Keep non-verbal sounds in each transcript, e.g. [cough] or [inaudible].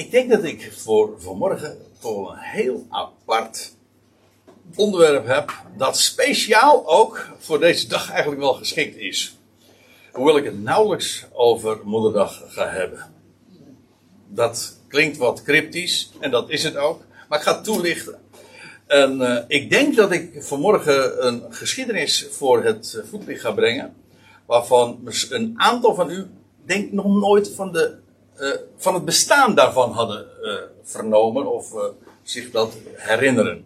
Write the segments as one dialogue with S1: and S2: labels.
S1: Ik denk dat ik voor vanmorgen toch een heel apart onderwerp heb. Dat speciaal ook voor deze dag eigenlijk wel geschikt is. Hoewel ik het nauwelijks over Moederdag ga hebben. Dat klinkt wat cryptisch en dat is het ook. Maar ik ga het toelichten. En uh, ik denk dat ik vanmorgen een geschiedenis voor het voetlicht ga brengen. Waarvan een aantal van u, denk nog nooit van, de, uh, van het bestaan daarvan hadden uh, vernomen of zich dat herinneren.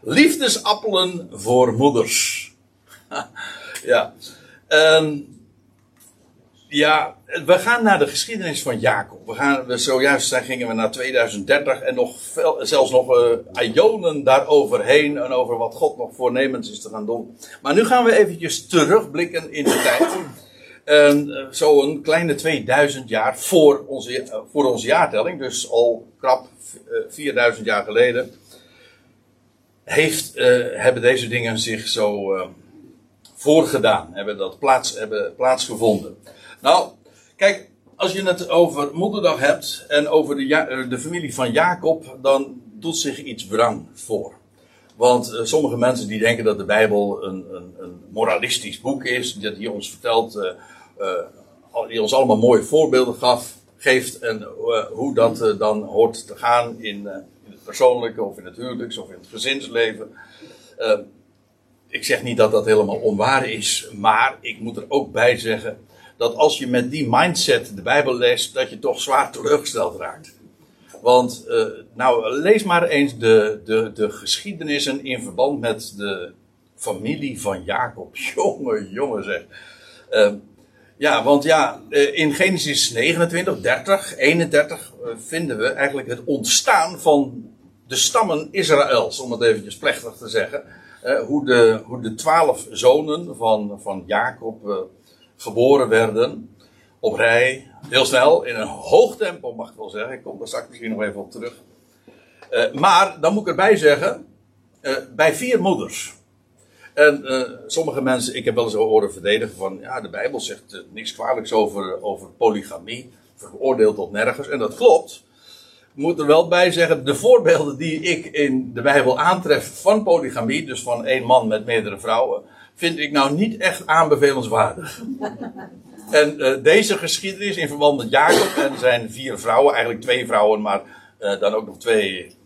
S1: Liefdesappelen voor moeders. [laughs] ja. Ja, we gaan naar de geschiedenis van Jacob. We gaan, we zojuist gingen we naar 2030 en nog zelfs nog ionen daaroverheen en over wat God nog voornemens is te gaan doen. Maar nu gaan we eventjes terugblikken in de tijd. Zo een kleine 2000 jaar voor onze, uh, voor onze jaartelling, dus al krap 4000 jaar geleden, heeft, hebben deze dingen zich zo voorgedaan, hebben dat plaats, hebben plaatsgevonden. Nou, kijk, als je het over moederdag hebt en over de, ja de familie van Jacob, dan doet zich iets wrang voor. Want sommige mensen die denken dat de Bijbel een, een, een moralistisch boek is, dat die ons vertelt, die ons allemaal mooie voorbeelden gaf, geeft en hoe dat dan hoort te gaan in, in, het persoonlijke of in het huwelijks of in het gezinsleven. ik zeg niet dat dat helemaal onwaar is, maar ik moet er ook bij zeggen dat als je met die mindset de Bijbel leest, dat je toch zwaar teleurgesteld raakt. Want, nou, lees maar eens de, de, de geschiedenissen in verband met de familie van Jacob. [laughs] Jongen, jongen zeg. Uh, ja, want ja, uh, in Genesis 29, 30, 31 vinden we eigenlijk het ontstaan van de stammen Israëls, om het eventjes plechtig te zeggen. hoe, de, hoe de twaalf zonen van, van Jacob geboren werden. Op rij, heel snel, in een hoog tempo mag ik wel zeggen. Ik kom daar straks misschien nog even op terug. Maar, dan moet ik erbij zeggen, bij vier moeders. En uh, sommige mensen, ik heb wel eens horen verdedigen van, ja, de Bijbel zegt niks kwalijks over, over polygamie. Veroordeeld tot nergens. En dat klopt. Ik moet er wel bij zeggen, de voorbeelden die ik in de Bijbel aantref van polygamie, dus van één man met meerdere vrouwen, vind ik nou niet echt aanbevelenswaardig. En uh, deze geschiedenis in verband met Jacob en zijn vier vrouwen, eigenlijk twee vrouwen, maar dan ook nog twee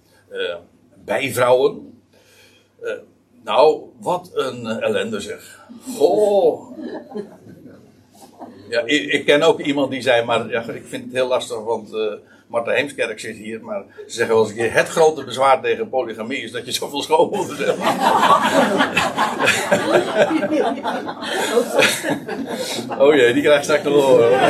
S1: bijvrouwen. Nou, wat een ellende zeg. Goh. Ja, ik, ik, ken ook iemand die zei, maar ja, ik vind het heel lastig, want Marta Heemskerk zit hier, maar ze zeggen wel eens een keer: het grote bezwaar tegen polygamie is dat je zoveel schoonmoeders hebt. [laughs] oh jee, die krijgt straks nog horen.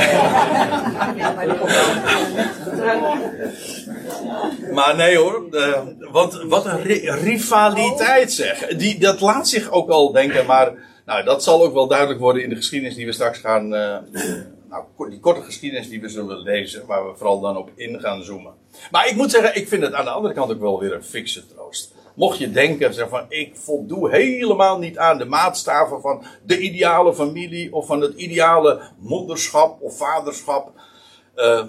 S1: Maar nee hoor, uh, want wat een rivaliteit zeg. Die, dat laat zich ook al denken, maar nou, dat zal ook wel duidelijk worden in de geschiedenis die we straks gaan. Uh, nou, die korte geschiedenis die we zullen lezen, waar we vooral dan op in gaan zoomen. Maar ik moet zeggen, ik vind het aan de andere kant ook wel weer een fikse troost. Mocht je denken van, ik voldoe helemaal niet aan de maatstaven van de ideale familie of van het ideale moederschap of vaderschap. Uh,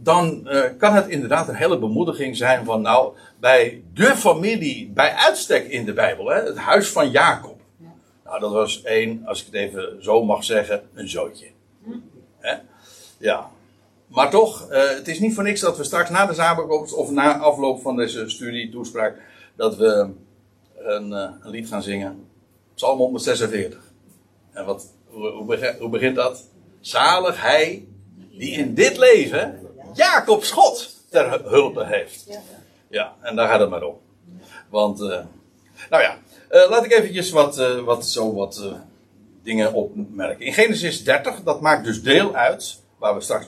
S1: dan uh, kan het inderdaad een hele bemoediging zijn van, nou, bij de familie bij uitstek in de Bijbel, hè, het huis van Jacob. Nou, dat was één, als ik het even zo mag zeggen, een zootje. Hè? Ja. Maar toch, uh, het is niet voor niks dat we straks na de samenkomst of na afloop van deze studie, toespraak, dat we een, uh, een lied gaan zingen. Psalm 146. En wat, hoe, hoe, begint dat? Zalig hij die in dit leven Jacobs God ter hulpe heeft. Ja, en daar gaat het maar om. Want, uh, nou ja, laat ik eventjes wat, wat zo wat dingen opmerken. In Genesis 30, dat maakt dus deel uit, waar we straks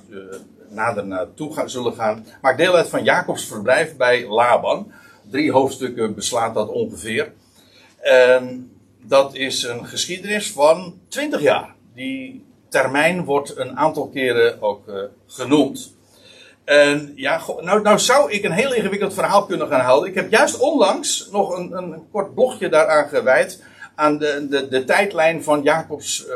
S1: nader naartoe gaan, zullen gaan, maakt deel uit van Jacobs verblijf bij Laban. Drie hoofdstukken beslaat dat ongeveer. En dat is een geschiedenis van 20 jaar. Die termijn wordt een aantal keren ook genoemd. En ja, nou, nou zou ik een heel ingewikkeld verhaal kunnen gaan houden. Ik heb juist onlangs nog een, een kort blogje daaraan gewijd aan de, de, de tijdlijn van Jacobs, uh,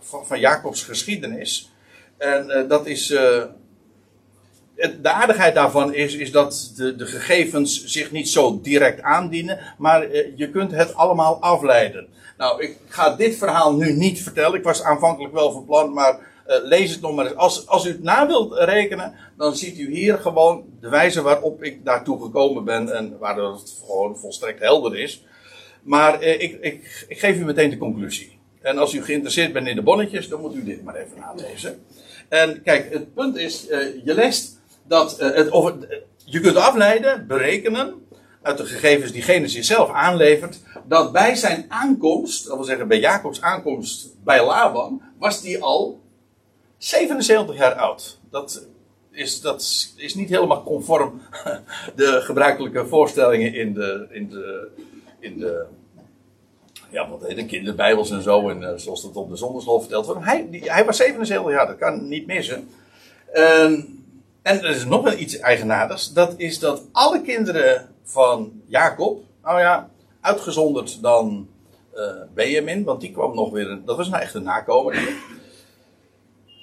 S1: van, van, Jacobs geschiedenis. En uh, dat is. De aardigheid daarvan is, is dat de, de gegevens zich niet zo direct aandienen, maar eh, je kunt het allemaal afleiden. Nou, ik ga dit verhaal nu niet vertellen. Ik was aanvankelijk wel van plan, maar lees het nog maar eens. Als, als u het na wilt rekenen, dan ziet u hier gewoon de wijze waarop ik daartoe gekomen ben en waardoor het gewoon volstrekt helder is. Maar uh, ik, ik, ik geef u meteen de conclusie. En als u geïnteresseerd bent in de bonnetjes, dan moet u dit maar even nalezen. En kijk, het punt is, uh, je leest dat het, of je kunt afleiden, berekenen, uit de gegevens die Genesis zelf aanlevert, dat bij zijn aankomst, dat wil zeggen bij Jacobs aankomst bij Laban, was die al 77 jaar oud. Dat is, dat is niet helemaal conform [laughs] de gebruikelijke voorstellingen in de, in de, in de ja, wat heet de kinderbijbels en zo, en uh, zoals dat op de zonderschool verteld wordt. Hij, hij was 77 jaar, dat kan niet missen. Uh, en er is nog wel iets eigenaardigs, dat is dat alle kinderen van Jacob, nou ja, uitgezonderd dan uh, Benjamin, want die kwam nog weer, dat was nou echt een nakomer.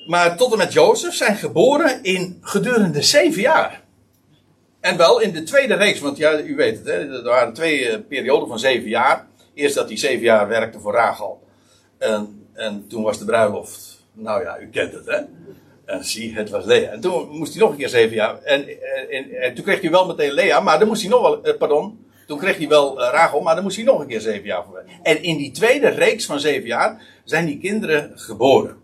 S1: Maar tot en met Jozef zijn geboren in gedurende zeven jaar. En wel in de tweede reeks, want ja, u weet het, hè, er waren twee uh, perioden van zeven jaar. Eerst dat hij zeven jaar werkte voor Rachel. En, en toen was de bruiloft. Nou ja, u kent het, hè? En zie, het was Lea. En toen moest hij nog een keer zeven jaar. En, en, en toen kreeg hij wel meteen Lea, maar dan moest hij nog wel, eh, pardon. Toen kreeg hij wel Rachel, maar dan moest hij nog een keer zeven jaar voor En in die tweede reeks van zeven jaar zijn die kinderen geboren.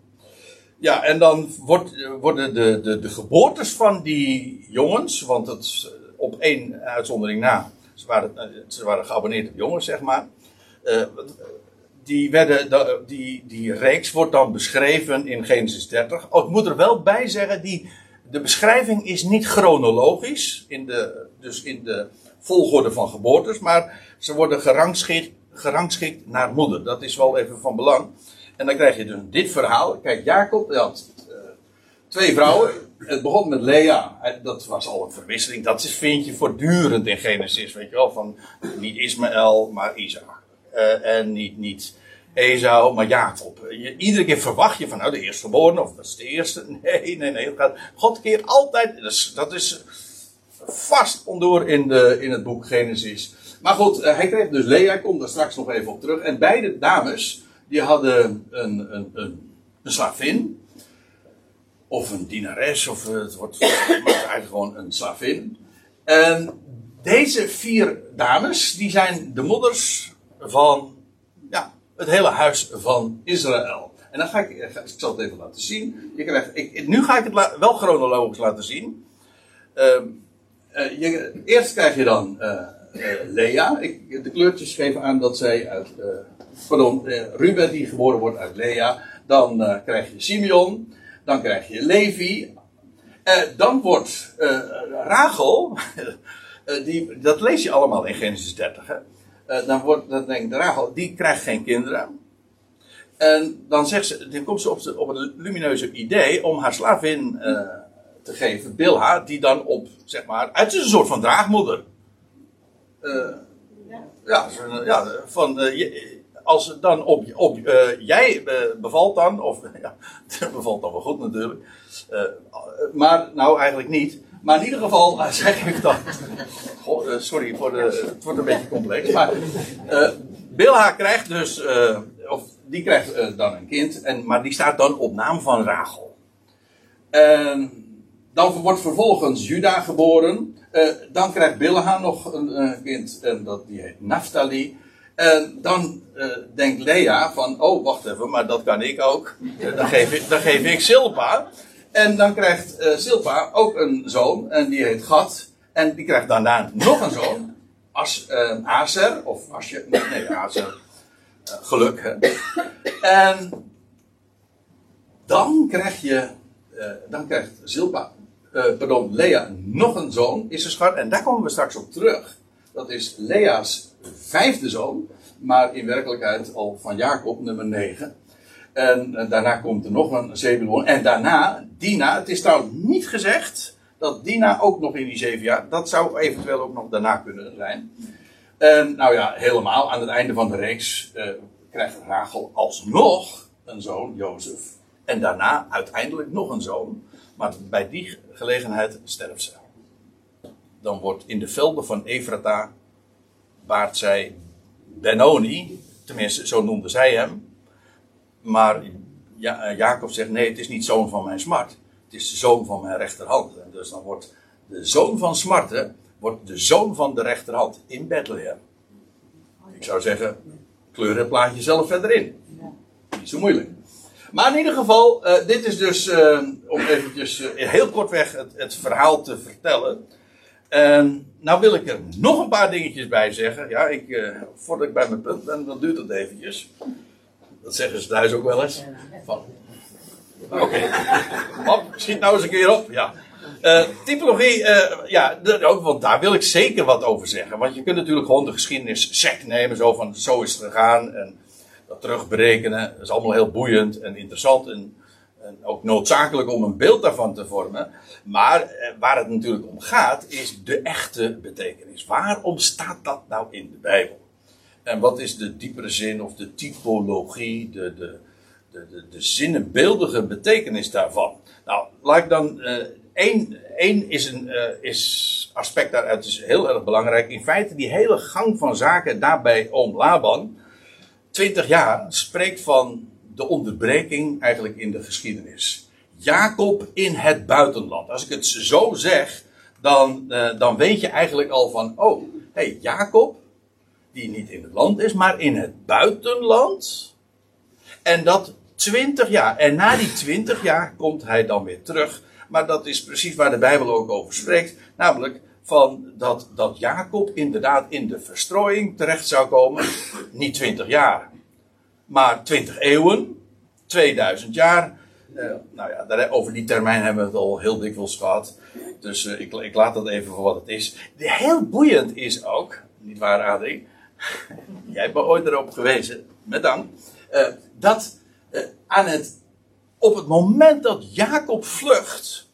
S1: Ja, en dan wordt, worden de, de, de geboortes van die jongens, want het op één uitzondering na, ze waren, eh, ze waren geabonneerd op jongens, zeg maar. Uh, die, werden, die, die reeks wordt dan beschreven in Genesis 30. Oh, ik moet er wel bij zeggen, die, de beschrijving is niet chronologisch, in de, dus in de volgorde van geboortes, maar ze worden gerangschikt, gerangschikt naar moeder. Dat is wel even van belang. En dan krijg je dus dit verhaal. Kijk, Jacob had uh, twee vrouwen. Het begon met Lea. Dat was al een verwisseling. Dat vind je voortdurend in Genesis. Weet je wel, van niet Ismaël, maar Isaac. Uh, en niet, niet Esau, maar Jacob. Je, iedere keer verwacht je van, nou, de eerstgeborene, of dat is de eerste. [laughs] Nee, nee, nee. God keert altijd, dat is, dat is vast ondoor in, de, in het boek Genesis. Maar goed, uh, hij kreeg dus Lea, ik kom daar straks nog even op terug. En beide dames, die hadden een, een, een, een slavin. Of een dienares, of het wordt eigenlijk gewoon een slavin. En deze vier dames, die zijn de moeders van ja, het hele huis van Israël. En dan ga ik, ik zal het even laten zien. Je krijgt, ik, nu ga ik het wel chronologisch laten zien. Uh, uh, je, eerst krijg je dan Lea. Ik, de kleurtjes geven aan dat zij uit pardon, eh, Ruben die geboren wordt uit Lea. Dan uh, krijg je Simeon. Dan krijg je Levi. Uh, dan wordt uh, Rachel. [laughs] die, dat lees je allemaal in Genesis 30. Hè? dan, wordt, dan denkt Rachel, die krijgt geen kinderen. En dan, zegt ze, dan komt ze op, het lumineuze idee om haar slavin te geven, Bilha, die dan op, zeg maar, het is een soort van draagmoeder. Ja. Ja, van, als dan op, op uh, jij bevalt dan, of [laughs] ja, bevalt dan wel goed natuurlijk, maar nou eigenlijk niet. Maar in ieder geval [laughs] zeg ik dan, sorry voor de, het wordt een beetje complex, maar Bilha krijgt dus, of die krijgt dan een kind, en, maar die staat dan op naam van Rachel. En dan wordt vervolgens Juda geboren. Dan krijgt Bilha nog een kind, en dat, die heet Naphtali. En dan uh, denkt Lea van, oh wacht even, maar dat kan ik ook. Dan, geef ik, dan geef ik Silpa. En dan krijgt Silpa ook een zoon, en die heet Gad. En die krijgt daarna nog een zoon, As, Azer, of Asje, nee, Azer. geluk, hè. En dan krijg je, dan krijgt Silpa, pardon, Lea nog een zoon, is schat. En daar komen we straks op terug. Dat is Lea's vijfde zoon, maar in werkelijkheid al van Jacob nummer 9. En, en daarna komt er nog een Zebulon. En daarna Dina. Het is trouwens niet gezegd dat Dina ook nog in die zeven jaar. Dat zou eventueel ook nog daarna kunnen zijn. En nou ja, helemaal aan het einde van de reeks uh, krijgt Rachel alsnog een zoon, Jozef. En daarna uiteindelijk nog een zoon. Maar bij die gelegenheid sterft ze. Dan wordt in de velden van Efrata baart zij Benoni, tenminste zo noemde zij hem. Maar eh, Jacob zegt nee, het is niet zoon van mijn smart. Het is de zoon van mijn rechterhand. En dus dan wordt de zoon van smarten wordt de zoon van de rechterhand in Bethlehem. Ik zou zeggen, kleur het plaatje zelf verder in. Niet zo moeilijk. Maar in ieder geval, uh, dit is dus, uh, om eventjes uh, heel kortweg het, het verhaal te vertellen. En nou wil ik er nog een paar dingetjes bij zeggen. Ja, ik, voordat ik bij mijn punt ben, dan duurt het eventjes. Dat zeggen ze thuis ook wel eens. Oké. Okay. schiet nou eens een keer op. Ja. Typologie, ja, want daar wil ik zeker wat over zeggen. Want je kunt natuurlijk gewoon de geschiedenis sec nemen, zo van zo is het gegaan. En dat terugberekenen, is allemaal heel boeiend en interessant. En, en ook noodzakelijk om een beeld daarvan te vormen. Maar uh, waar het natuurlijk om gaat, is de echte betekenis. Waarom staat dat nou in de Bijbel? En wat is de diepere zin of de typologie, de, de, de, de, de zinnenbeeldige betekenis daarvan? Nou, laat ik dan Eén, één is een uh, is aspect daaruit is heel erg belangrijk. In feite, die hele gang van zaken daarbij om Laban, 20 jaar, spreekt van de onderbreking eigenlijk in de geschiedenis. Jacob in het buitenland. Als ik het zo zeg, dan, uh, dan weet je eigenlijk al van, oh, hey, Jacob, die niet in het land is, maar in het buitenland. En dat 20 jaar. En na die 20 jaar komt hij dan weer terug maar dat is precies waar de Bijbel ook over spreekt. Namelijk van dat, dat Jacob inderdaad in de verstrooiing terecht zou komen. Niet 20 jaar, maar 20 eeuwen, 2000 jaar. Uh, nou ja, daar, over die termijn hebben we het al heel dikwijls gehad. Dus uh, ik, ik, laat dat even voor wat het is. Heel boeiend is ook, niet waar Adrie? [laughs] Jij hebt me ooit erop gewezen, met dank. Uh, dat aan het op het moment dat Jacob vlucht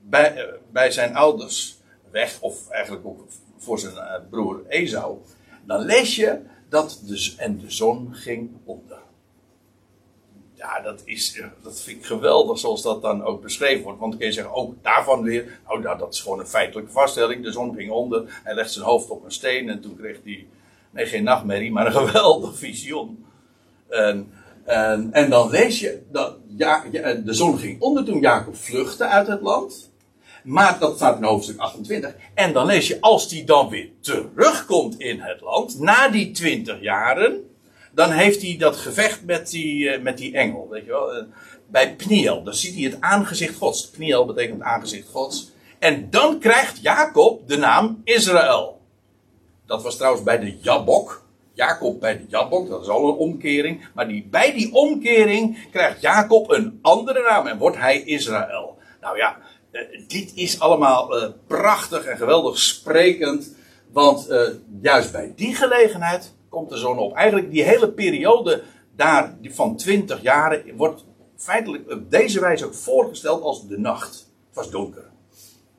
S1: bij, eh, bij zijn ouders weg, of eigenlijk ook voor zijn eh, broer Esau, dan lees je dat de, en de zon ging onder. Ja, dat, is, eh, dat vind ik geweldig zoals dat dan ook beschreven wordt. Want dan kun je zeggen, ook daarvan weer, oh, nou, dat is gewoon een feitelijke vaststelling. De zon ging onder, hij legt zijn hoofd op een steen en toen kreeg hij, nee geen nachtmerrie, maar een [laughs] geweldig visioen. En, en, en dan lees je dat ja, de zon ging onder toen Jacob vluchtte uit het land. Maar dat staat in hoofdstuk 28. En dan lees je, als die dan weer terugkomt in het land, na die 20 jaren, dan heeft hij dat gevecht met die, eh, met die engel. Weet je wel? Eh, bij Pniel, dan ziet hij het aangezicht Gods. Pniel betekent aangezicht Gods. En dan krijgt Jacob de naam Israël. Dat was trouwens bij de Jabok. Jacob bij de Jabok, dat is al een omkering. Maar die, bij die omkering krijgt Jacob een andere naam en wordt hij Israël. Nou ja, dit is allemaal uh, prachtig en geweldig sprekend. Want uh, juist bij die gelegenheid komt de zon op. Eigenlijk die hele periode daar van 20 jaren wordt feitelijk op deze wijze ook voorgesteld als de nacht. Het was donker.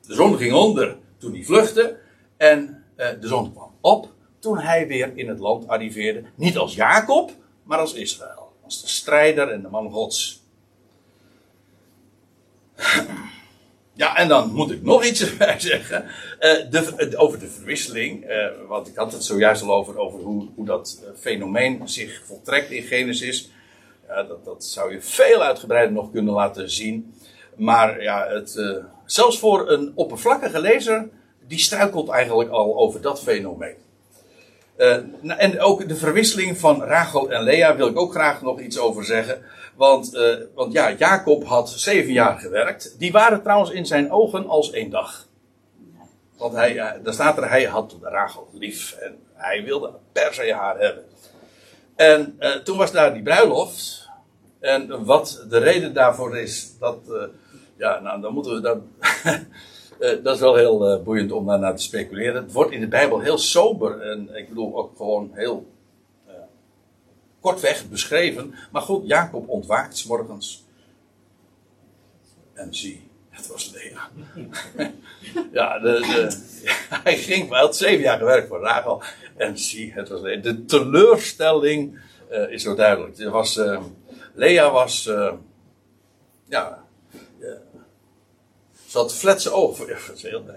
S1: De zon ging onder toen hij vluchtte. En de zon kwam op toen hij weer in het land arriveerde. Niet als Jacob, maar als Israël. Als de strijder en de man gods. Ja, en dan moet ik nog iets [laughs] erbij zeggen. Uh, de, over de verwisseling. Uh, want ik had het zojuist al over, over hoe, hoe dat fenomeen zich voltrekt in Genesis. dat, dat zou je veel uitgebreider nog kunnen laten zien. Maar ja, het, zelfs voor een oppervlakkige lezer, die struikelt eigenlijk al over dat fenomeen. En ook de verwisseling van Rachel en Lea wil ik ook graag nog iets over zeggen. Want, uh, want ja, Jacob had zeven jaar gewerkt. Die waren trouwens in zijn ogen als één dag. Want hij, uh, daar staat er, hij had Rachel lief. En hij wilde per se haar hebben. En toen was daar die bruiloft. En wat de reden daarvoor is, dat, ja, nou, dan moeten we dat. [laughs] dat is wel heel boeiend om daarnaar te speculeren. Het wordt in de Bijbel heel sober en ik bedoel ook gewoon heel kortweg beschreven. Maar goed, Jacob ontwaakt s morgens. En zie, het was Lea. [laughs] ja, [laughs] hij ging, hij had zeven jaar gewerkt voor Rachel. En zie, het was Lea. De teleurstelling is zo duidelijk. Er was, Lea was, ja, Ze had fletse ogen.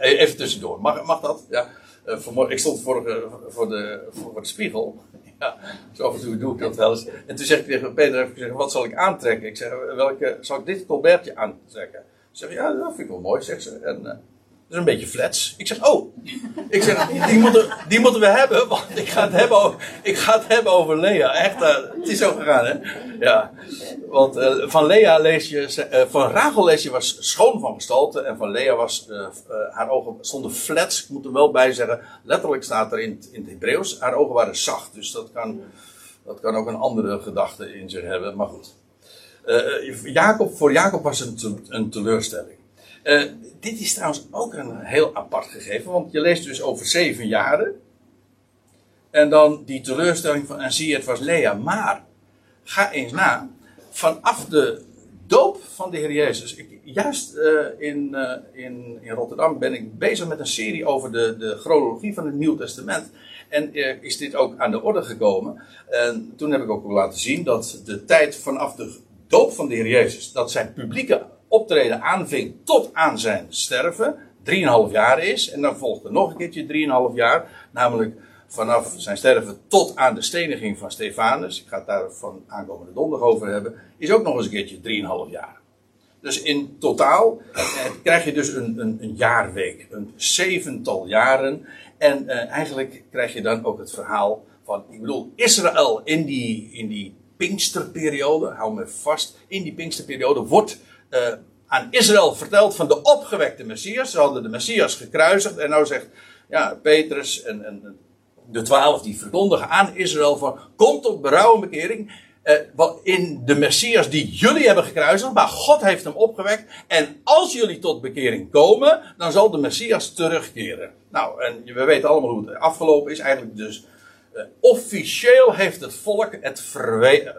S1: Even tussendoor. Mag, mag dat? Ja. Uh, ik stond vorige, voor, de, voor de spiegel. Ja, zo af en toe doe ik dat wel eens. En toen zeg ik tegen Peter, ik zeg, wat zal ik aantrekken? Ik zeg, welke, zal ik dit colbertje aantrekken? Ze zegt, ja, dat vind ik wel mooi, zegt ze. En, dat is een beetje flats. Ik zeg, oh. Ik zeg, die moeten, die moeten we hebben, want ik ga het hebben over, ik ga het hebben over Lea. Echt, uh, het is zo gegaan, hè? Ja. Want uh, van Lea lees je, uh, van Rachel lees je was schoon van gestalte. En van Lea was, haar ogen stonden flats. Ik moet er wel bij zeggen, letterlijk staat er in, in het Hebreeuws, haar ogen waren zacht. Dus dat kan, dat kan ook een andere gedachte in zich hebben. Maar goed. Jacob, voor Jacob was het een, een teleurstelling. Uh, dit is trouwens ook een heel apart gegeven, want je leest dus over zeven jaren. En dan die teleurstelling van, en zie het was Lea. Maar, ga eens na, vanaf de doop van de Heer Jezus. Ik, juist uh, in, uh, in, in Rotterdam ben ik bezig met een serie over de, de chronologie van het Nieuw Testament. En uh, is dit ook aan de orde gekomen. En toen heb ik ook laten zien dat de tijd vanaf de doop van de Heer Jezus, dat zijn publieke optreden aanving tot aan zijn sterven, 3,5 jaar is. En dan volgt er nog een keertje 3,5 jaar, namelijk vanaf zijn sterven tot aan de steniging van Stefanus. Ik ga het daar van aankomende donderdag over hebben. Is ook nog eens een keertje 3,5 jaar. Dus in totaal eh, krijg je dus een, een, een, jaarweek, een zevental jaren. En eh, eigenlijk krijg je dan ook het verhaal van, ik bedoel, Israël in die, in die Pinksterperiode, hou me vast, in die Pinksterperiode wordt uh, aan Israël verteld van de opgewekte Messias. Ze hadden de Messias gekruisigd. En nou zegt ja, Petrus en, en de twaalf die verkondigen aan Israël van... Kom tot berouw en bekering. Uh, in de Messias die jullie hebben gekruisigd. Maar God heeft hem opgewekt. En als jullie tot bekering komen. Dan zal de Messias terugkeren. Nou, en we weten allemaal hoe het afgelopen is. Eigenlijk dus officieel heeft het volk het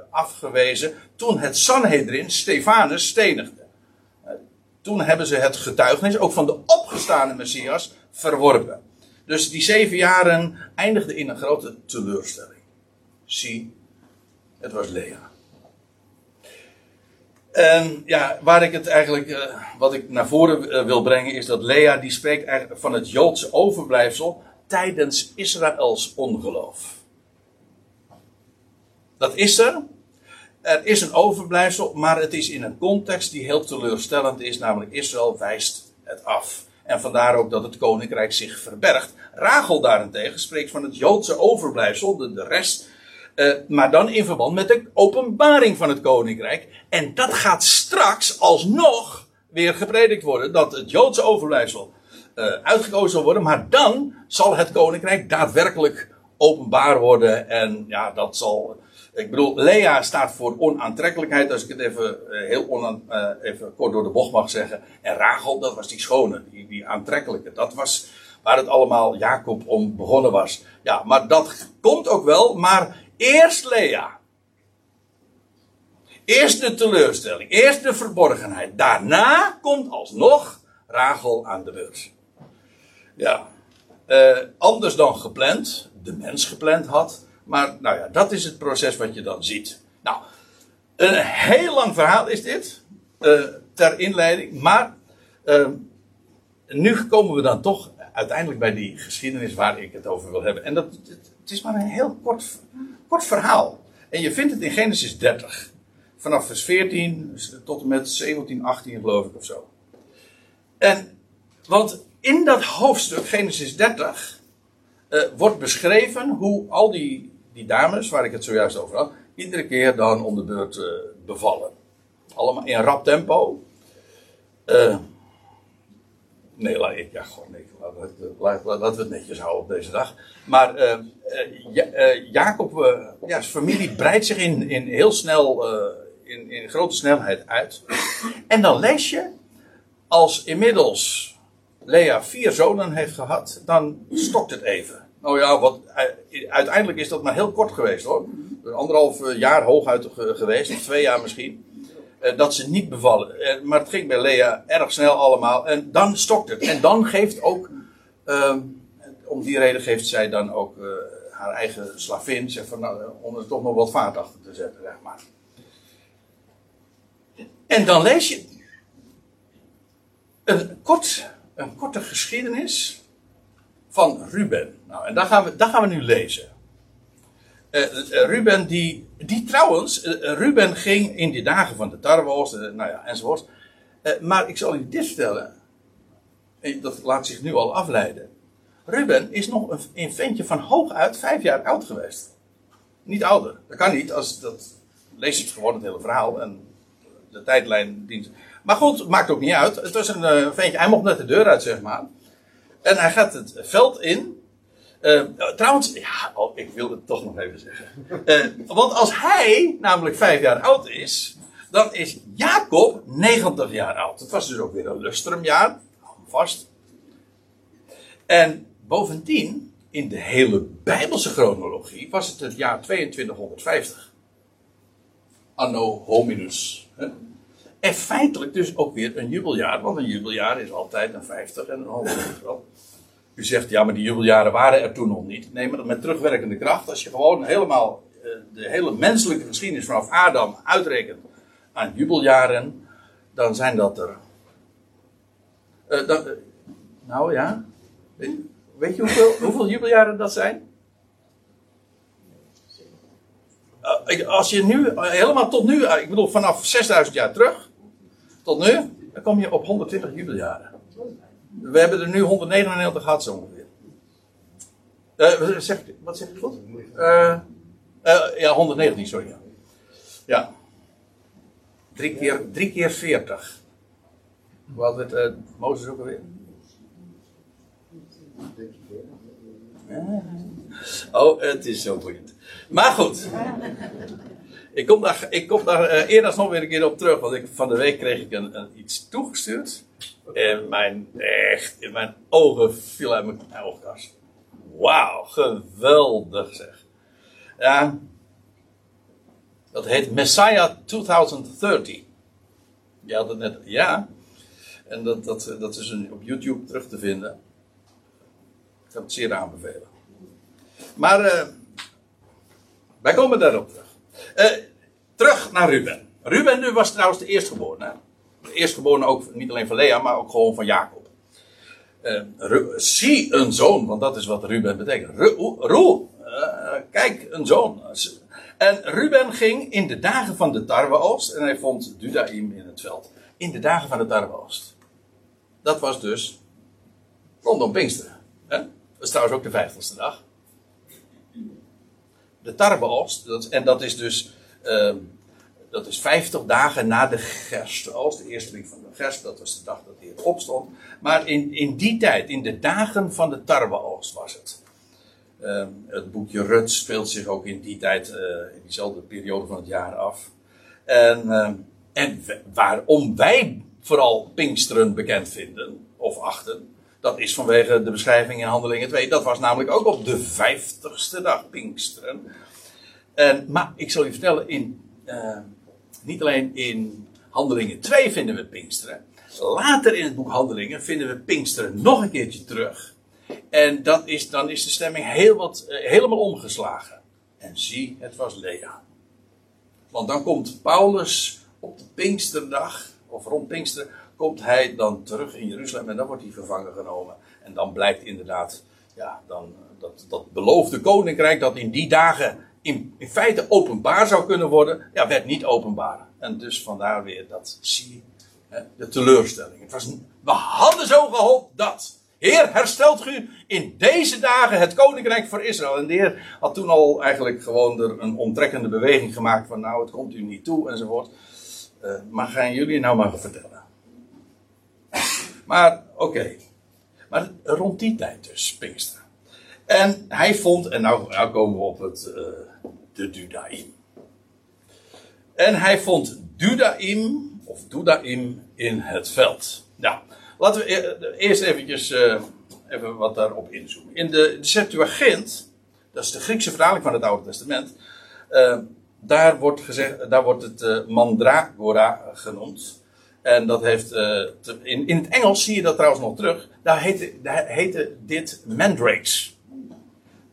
S1: afgewezen toen het Sanhedrin Stefanus stenigde. Uh, toen hebben ze het getuigenis, ook van de opgestane Messias, verworpen. Dus die zeven jaren eindigden in een grote teleurstelling. Zie, het was Lea. En ja, waar ik het eigenlijk, uh, wat ik naar voren wil brengen, is dat Lea die spreekt eigenlijk van het Joodse overblijfsel tijdens Israëls ongeloof. Dat is er. Er is een overblijfsel, maar het is in een context die heel teleurstellend is, namelijk Israël wijst het af. En vandaar ook dat het koninkrijk zich verbergt. Rachel daarentegen spreekt van het Joodse overblijfsel, de, de rest, uh, maar dan in verband met de openbaring van het koninkrijk. En dat gaat straks alsnog weer gepredikt worden, dat het Joodse overblijfsel uitgekozen zal worden, maar dan zal het koninkrijk daadwerkelijk openbaar worden en ja, dat zal ik bedoel, Lea staat voor onaantrekkelijkheid, als ik het even, uh, heel onan, uh, even kort door de bocht mag zeggen. En Rachel, dat was die schone, die, die aantrekkelijke. Dat was waar het allemaal Jacob om begonnen was. Ja, maar dat komt ook wel, maar eerst Lea. Eerst de teleurstelling, eerst de verborgenheid. Daarna komt alsnog Rachel aan de beurt. Ja, uh, anders dan gepland, de mens gepland had. Maar nou ja, dat is het proces wat je dan ziet. Nou, een heel lang verhaal is dit. Uh, ter inleiding. Maar uh, nu komen we dan toch uiteindelijk bij die geschiedenis waar ik het over wil hebben. En dat, het, is maar een heel kort, kort verhaal. En je vindt het in Genesis 30. Vanaf vers 14 tot en met 17, 18 geloof ik of zo. En, want in dat hoofdstuk, Genesis 30, uh, wordt beschreven hoe al die die dames, waar ik het zojuist over had, iedere keer dan om de beurt uh, bevallen. Allemaal in rap tempo. Uh, nee, laat, ja, gewoon nee, laat, laat, laten we het netjes houden op deze dag. Maar ja, Jacob, ja, zijn familie breidt zich in, in heel snel, in, in grote snelheid uit. En dan lees je, als inmiddels Lea vier zonen heeft gehad, dan stokt het even. Nou ja, wat, eh, uiteindelijk is dat maar heel kort geweest hoor. Anderhalf eh, jaar hooguit geweest, of twee jaar misschien. Eh, dat ze niet bevallen. maar het ging bij Lea erg snel allemaal. En dan stokt het. En dan geeft ook, ehm, om die reden geeft zij dan ook haar eigen slavin. Zegt van, nou, om er toch nog wat vaart achter te zetten, zeg maar. En dan lees je. een, kort, een korte geschiedenis van Ruben. Nou, en daar gaan we, daar gaan we nu lezen. Uh, Ruben, die, die trouwens, uh, Ruben ging in die dagen van de tarweoogst, nou ja, enzovoort. maar ik zal u dit vertellen. Dat laat zich nu al afleiden. Ruben is nog een, een ventje van hooguit vijf jaar oud geweest. Niet ouder. Dat kan niet. Als dat, lees het gewoon het hele verhaal. En de tijdlijn dient. Maar goed, maakt ook niet uit. Het was een uh, ventje. Hij mocht net de deur uit, zeg maar. En hij gaat het veld in. Uh, trouwens, ja, oh, ik wil het toch nog even zeggen. Uh, want als hij namelijk vijf jaar oud is, dan is Jacob 90 jaar oud. Het was dus ook weer een lustrumjaar, vast. En bovendien, in de hele Bijbelse chronologie, was het het jaar 2250. Anno hominus. En feitelijk dus ook weer een jubeljaar, want een jubeljaar is altijd een 50 en een 100. U zegt, ja, maar die jubeljaren waren er toen nog niet. Nee, maar met terugwerkende kracht, als je gewoon helemaal uh, de hele menselijke geschiedenis vanaf Adam uitrekent aan jubeljaren, dan zijn dat er. Dan, uh, nou ja, weet, weet je hoeveel, hoeveel jubeljaren dat zijn? Als je nu, helemaal tot nu, ik bedoel vanaf 6000 jaar terug, tot nu, dan kom je op 120 jubeljaren. We hebben er nu 199 gehad zo ongeveer. Uh, zeg, wat zeg je goed? Uh, uh, ja, 119, sorry. Ja. ja. Drie, keer, drie keer 40. Hoe had het Mozes ook alweer? Oh, het is zo boeiend. Maar goed. Ik kom daar, ik kom daar uh, eerder nog weer een keer op terug. Want ik, van de week kreeg ik een, een iets toegestuurd. En mijn, echt, in mijn ogen viel uit mijn oogkast. Wauw, geweldig zeg. Dat heet Messiah 2030. Je had het net, ja. En dat, dat, dat is een, op YouTube terug te vinden. Ik kan het zeer aanbevelen. Maar uh, wij komen daarop terug. Uh, terug naar Ruben. Ruben was trouwens de eerstgeborene eerstgeborene ook niet alleen van Lea, maar ook gewoon van Jacob. Uh, zie een zoon, want dat is wat Ruben betekent. Roel, uh, kijk, een zoon. En Ruben ging in de dagen van de tarweoogst en hij vond Dudaim in het veld. In de dagen van de tarweoogst. Dat was dus rondom Pinksteren. Hè? Dat is trouwens ook de vijftigste dag. De tarweoogst, en dat is dus... Uh, dat is 50 dagen na de gerst. Als de eerste week van de gerst, dat was de dag dat hij opstond. Maar in, in die tijd, in de dagen van de tarweoogst was het. Uh, het boekje Rut speelt zich ook in die tijd, uh, in diezelfde periode van het jaar af. En, uh, en waarom wij vooral Pinksteren bekend vinden, of achten, dat is vanwege de beschrijving in Handelingen 2. Dat was namelijk ook op de vijftigste dag Pinksteren. En, maar ik zal je vertellen, in uh, niet alleen in Handelingen 2 vinden we Pinksteren. Later in het boek Handelingen vinden we Pinksteren nog een keertje terug. En dat is, dan is de stemming heel wat, uh, helemaal omgeslagen. En zie, het was Lea. Want dan komt Paulus op de Pinksterdag, of rond Pinksteren, komt hij dan terug in Jeruzalem en dan wordt hij vervangen genomen. En dan blijkt inderdaad, ja, dan, dat, dat beloofde koninkrijk dat in die dagen in, in feite openbaar zou kunnen worden, ja, werd niet openbaar. En dus vandaar weer dat zie hè, de teleurstelling. Het was, we hadden zo gehoopt dat. Heer, herstelt u in deze dagen het koninkrijk voor Israël. En de Heer had toen al eigenlijk gewoon er een onttrekkende beweging gemaakt van nou, het komt u niet toe enzovoort. Uh, maar gaan jullie nou maar vertellen. Maar oké. Maar rond die tijd dus, Pinkster. En hij vond, en nou, nou komen we op het, uh, de Dudaim. En hij vond Dudaim, of Dudaim, in het veld. Nou, laten we e-, eerst eventjes uh, even wat daarop inzoomen. In de, Septuagint, dat is de Griekse vertaling van het Oude Testament, uh, daar wordt, gezegd, daar wordt het mandragora genoemd. En dat heeft, te, in, in het Engels zie je dat trouwens nog terug. Daar heette, daar heette dit mandrakes.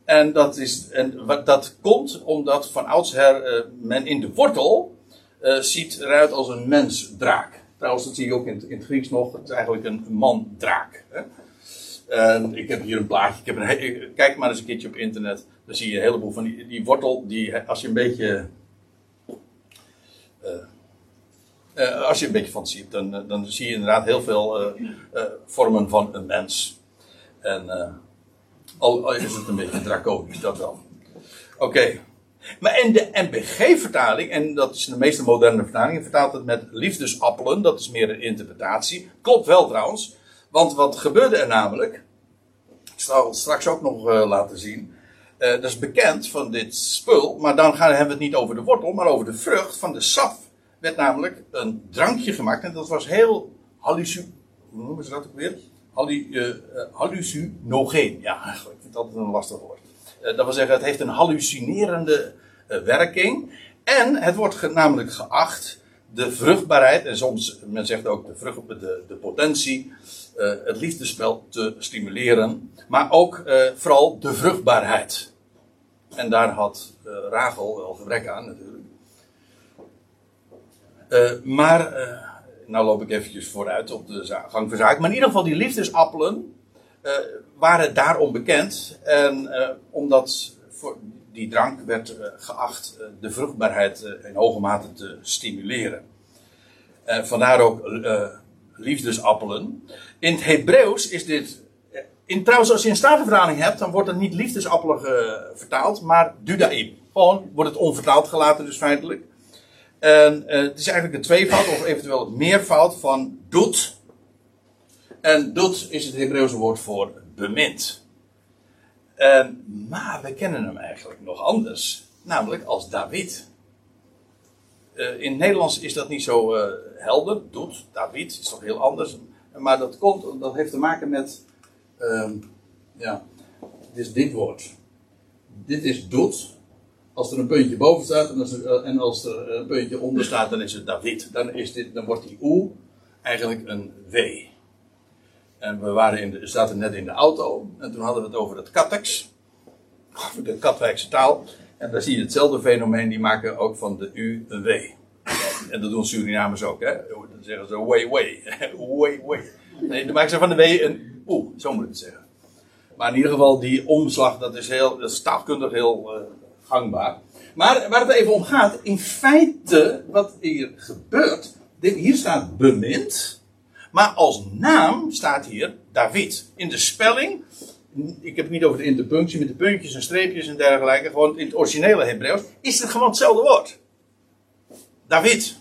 S1: En dat, is, en dat komt omdat van oudsher uh, men in de wortel uh, ziet eruit als een mensdraak. Trouwens, dat zie je ook in in het Grieks nog. Het is eigenlijk een man-draak. Hè? En ik heb hier een plaatje. Ik heb een kijk maar eens een keertje op internet. Dan zie je een heleboel van die, die wortel. Die, als je een beetje. eh, eh, als je een beetje fantasie hebt, dan, dan zie je inderdaad heel veel eh, eh, vormen van een mens. En al, is het een beetje draconisch, dat wel. Oké. Maar in de NBG-vertaling, en dat is de meeste moderne vertalingen, vertaalt het met liefdesappelen. Dat is meer een interpretatie. Klopt wel trouwens. Want wat gebeurde er namelijk? Ik zal het straks ook nog laten zien. Dat is bekend van dit spul. Maar dan gaan, hebben we het niet over de wortel, maar over de vrucht. Van de sap werd namelijk een drankje gemaakt. En dat was heel halluci... Hoe noemen ze dat ook weer? Hallu, eh, eh. Ja, ik vind het altijd een lastig woord. Eh, dat wil zeggen, het heeft een hallucinerende werking. En het wordt namelijk geacht de vruchtbaarheid, en soms, men zegt ook de, vrucht, de, de potentie, het liefdespel te stimuleren. Maar ook vooral de vruchtbaarheid. En daar had Rachel wel gebrek aan natuurlijk. Eh, maar, eh, nou loop ik eventjes vooruit op de gang van zaken. Maar in ieder geval die liefdesappelen eh, waren daarom bekend. En omdat voor die drank werd geacht de vruchtbaarheid in hoge mate te stimuleren. Vandaar ook liefdesappelen. In het Hebreeuws is dit. In, trouwens, als je een statenvertaling hebt, dan wordt het niet liefdesappelen vertaald, maar dudaim. Gewoon wordt het onvertaald gelaten, dus feitelijk. Eh, het is eigenlijk een tweevoud, of eventueel het meervoud van doet. En doet is het Hebreeuwse woord voor bemind. Maar we kennen hem eigenlijk nog anders, namelijk als David. Eh, in het Nederlands is dat niet zo eh, helder. Doet, David, is toch heel anders. Maar dat komt, dat heeft te maken met, ehm, ja, dit is dit woord. Dit is doet. Als er een puntje boven staat en als er, eh, en als er een puntje onder staat, dan is het David. Dan, is dit, dan wordt die oe eigenlijk een w. En we waren in de, zaten net in de auto en toen hadden we het over het Kattex. Over de Katwijkse taal. En daar zie je hetzelfde fenomeen, die maken ook van de U een W. En dat doen Surinamers ook, hè. Dan zeggen ze way, way. [laughs] way, way. Nee, dan maken ze van de W een oe, zo moet ik het zeggen. Maar in ieder geval, die omslag, dat is, heel, dat is taalkundig heel eh, gangbaar. Maar waar het even om gaat, in feite, wat hier gebeurt, hier staat bemind, maar als naam staat hier David. In de spelling, ik heb het niet over de interpunctie met de puntjes en streepjes en dergelijke, gewoon in het originele Hebreeuws, is het gewoon hetzelfde woord. David.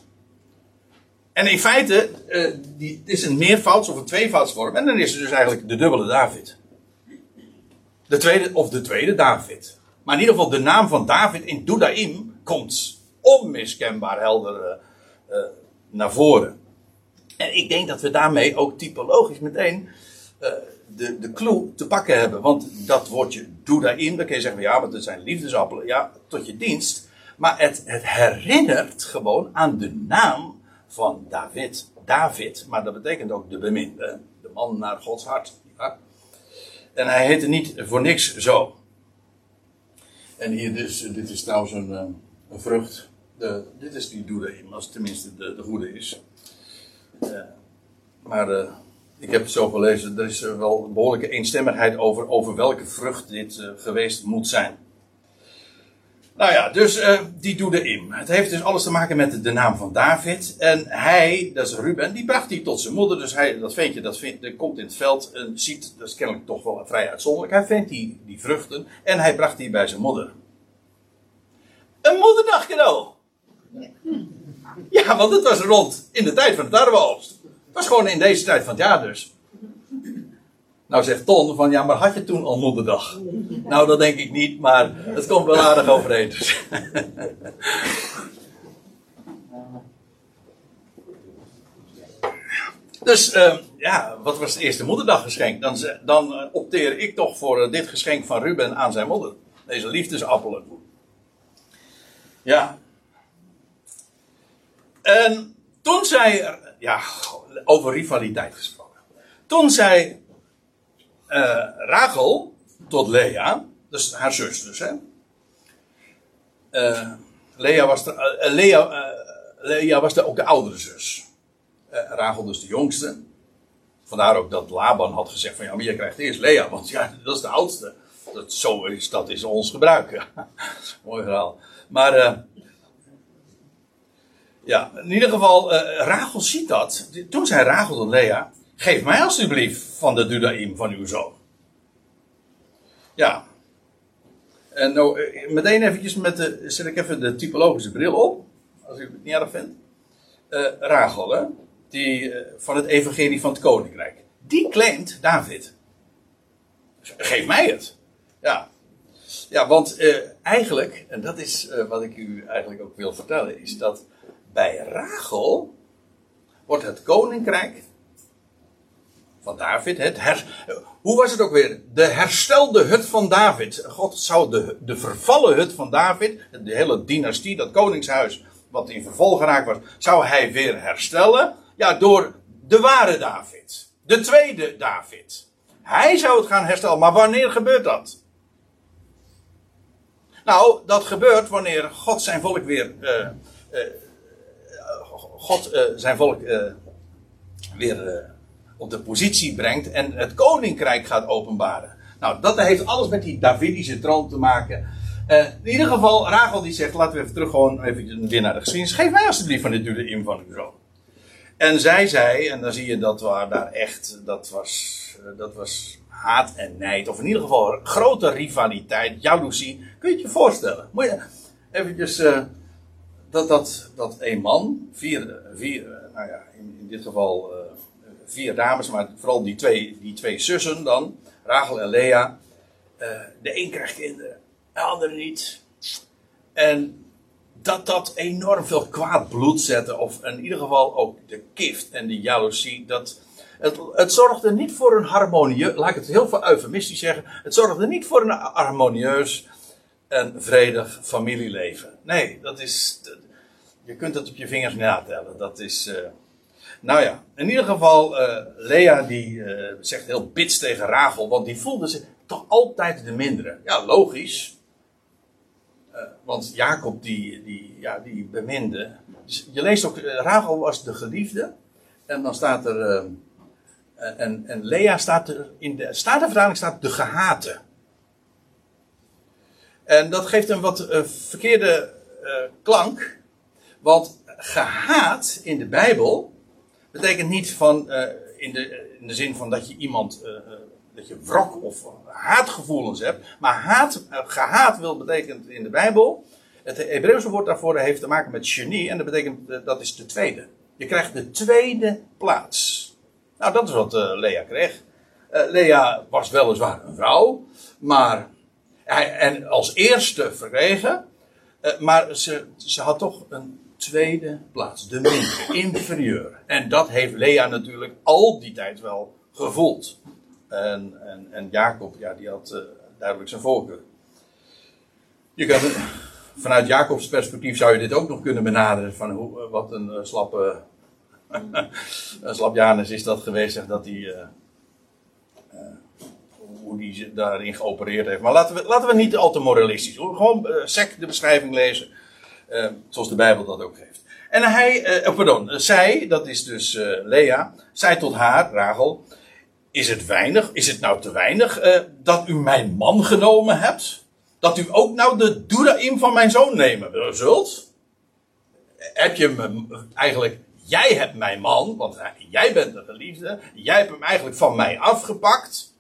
S1: En in feite, eh, die, het is een meervouds of een tweevoudsvorm, en dan is het dus eigenlijk de dubbele David. De tweede, of de tweede David. Maar in ieder geval de naam van David in Dudaim komt onmiskenbaar helder eh, eh, naar voren. En ik denk dat we daarmee ook typologisch meteen eh, de, de clue te pakken hebben. Want dat woordje Dudaim, dan kun je zeggen, ja, want het zijn liefdesappelen. Ja, tot je dienst. Maar het, het herinnert gewoon aan de naam van David. David, maar dat betekent ook de beminde. De man naar Gods hart. Ja? En hij heette niet voor niks zo. En hier dus, dit is trouwens een, eh, vrucht. De, dit is die Dudaim, als tenminste de, de goede is. Eh, maar eh, ik heb het zo gelezen, er is wel behoorlijke eenstemmigheid over, over welke vrucht dit geweest moet zijn. Nou ja, dus eh, die doet im. Het heeft dus alles te maken met de, naam van David. En hij, dat is Ruben, die bracht die tot zijn moeder. Dus hij, dat ventje, dat, vindt, dat komt in het veld en ziet, dat is kennelijk toch wel vrij uitzonderlijk. Hij vindt die, die vruchten en hij bracht die bij zijn moeder. Een moederdag cadeau! Ja, want het was rond in de tijd van de tarweoogst. Het was gewoon in deze tijd van het jaar dus. Nou zegt Ton van ja, maar had je toen al moederdag? Nou, dat denk ik niet, maar het komt wel aardig overeen. Dus. Dus ja, wat was het eerste moederdaggeschenk? Dan, dan eh, opteer ik toch voor eh, dit geschenk van Ruben aan zijn moeder. Deze liefdesappelen. Ja. En toen zij, ja, over rivaliteit gesproken. Toen zij eh, Rachel tot Lea, dus haar zus dus, hè. Eh, Lea was, de, eh, Lea, eh, Lea was de, ook de oudere zus. Rachel dus de jongste. Vandaar ook dat Laban had gezegd van ja, maar je krijgt eerst Lea, want ja, dat is de oudste. Dat, zo is, dat is ons gebruik. [laughs] Mooi verhaal. Maar uh, ja, in ieder geval, uh, Rachel ziet dat. Toen zei Rachel tot Lea, geef mij alsjeblieft van de Dudaim van uw zoon. Ja. En nou, eh, meteen eventjes met de, zet ik even de typologische bril op. Als u het niet erg vindt. Uh, Rachel, hè, die, uh, van het evangelie van het koninkrijk. Die claimt David. Geef mij het. Ja. Ja, want eigenlijk, en dat is wat ik u eigenlijk ook wil vertellen, is dat bij Rachel wordt het koninkrijk van David, het her, hoe was het ook weer? De herstelde hut van David. God zou de, de vervallen hut van David, de hele dynastie, dat koningshuis wat in verval geraakt was, zou hij weer herstellen. Ja, door de ware David. De tweede David. Hij zou het gaan herstellen. Maar wanneer gebeurt dat? Nou, dat gebeurt wanneer God zijn volk weer. Uh, uh, God uh, zijn volk weer op de positie brengt en het koninkrijk gaat openbaren. Nou, dat heeft alles met die Davidische troon te maken. Uh, in ieder geval, Rachel die zegt, laten we even terug gewoon even weer naar de geschiedenis. Geef mij alsjeblieft van dit duurde in van uw zoon. En zij zei, en dan zie je dat waar daar echt, dat was, uh, dat was haat en nijd. Of in ieder geval grote rivaliteit, jaloezie. Kun je het je voorstellen? Moet je eventjes, uh, dat, dat, dat een man, vier, vier nou ja, in, in dit geval vier dames, maar vooral die twee, die twee zussen dan, Rachel en Lea. Uh, de een krijgt kinderen, de andere niet. En dat dat enorm veel kwaad bloed zette, of in ieder geval ook de kift en de jaloezie, dat, het, het zorgde niet voor een harmonieus, laat ik het heel veel eufemistisch zeggen, het zorgde niet voor een harmonieus en vredig familieleven. Nee, dat is, je kunt het op je vingers natellen. Dat is, uh, nou ja, in ieder geval, uh, Lea die uh, zegt heel bits tegen Rachel, want die voelde zich toch altijd de mindere. Ja, logisch. Uh, want Jacob die, die, ja, die beminde. Dus je leest ook, Rachel was de geliefde. En dan staat er, en, en Lea staat er, in de Statenvertaling staat de gehate. En dat geeft een wat verkeerde klank. Want gehaat in de Bijbel betekent niet van, uh, in, de, in de zin van dat je iemand, uh, dat je wrok of haatgevoelens hebt. Maar haat, gehaat wil betekent in de Bijbel, het Hebreeuwse woord daarvoor heeft te maken met genie en dat betekent, dat is de tweede. Je krijgt de tweede plaats. Nou, dat is wat Lea kreeg. Lea was weliswaar een vrouw, maar en als eerste verkregen, maar ze, ze had toch een tweede plaats, de minder, inferieur. En dat heeft Lea natuurlijk al die tijd wel gevoeld. En, en, en Jacob, ja, die had uh, duidelijk zijn voorkeur. Je kan, vanuit Jacobs perspectief zou je dit ook nog kunnen benaderen van hoe, uh, wat een uh, slappe, [laughs] een slap Janus is dat geweest, zeg, dat hij, hoe die daarin geopereerd heeft. Maar laten we, laten we niet al te moralistisch, gewoon sec de beschrijving lezen. Uh, zoals de Bijbel dat ook geeft. En hij, uh, oh pardon, zij, dat is dus uh, Lea, zei tot haar, Rachel, is het weinig, is het nou te weinig dat u mijn man genomen hebt? Dat u ook nou de Doeraim van mijn zoon nemen zult? Heb je me eigenlijk, jij hebt mijn man, want jij bent de geliefde, jij hebt hem eigenlijk van mij afgepakt.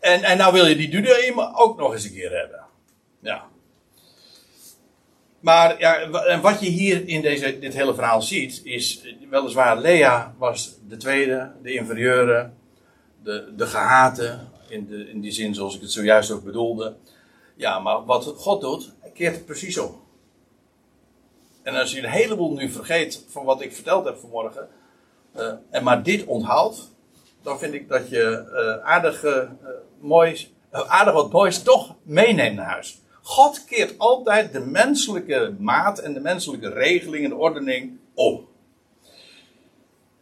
S1: En, en nou wil je die Dudaim ook nog eens een keer hebben. Ja. Maar ja, wat je hier in deze, dit hele verhaal ziet, is weliswaar Lea was de tweede, de inferieure, de, de gehate, in, de, in die zin zoals ik het zojuist ook bedoelde. Ja, maar wat God doet, keert het precies om. En als je een heleboel nu vergeet van wat ik verteld heb vanmorgen, uh, en maar dit onthoudt, dan vind ik dat je uh, aardig, uh, moois, aardig wat moois toch meeneemt naar huis. God keert altijd de menselijke maat en de menselijke regeling en ordening om.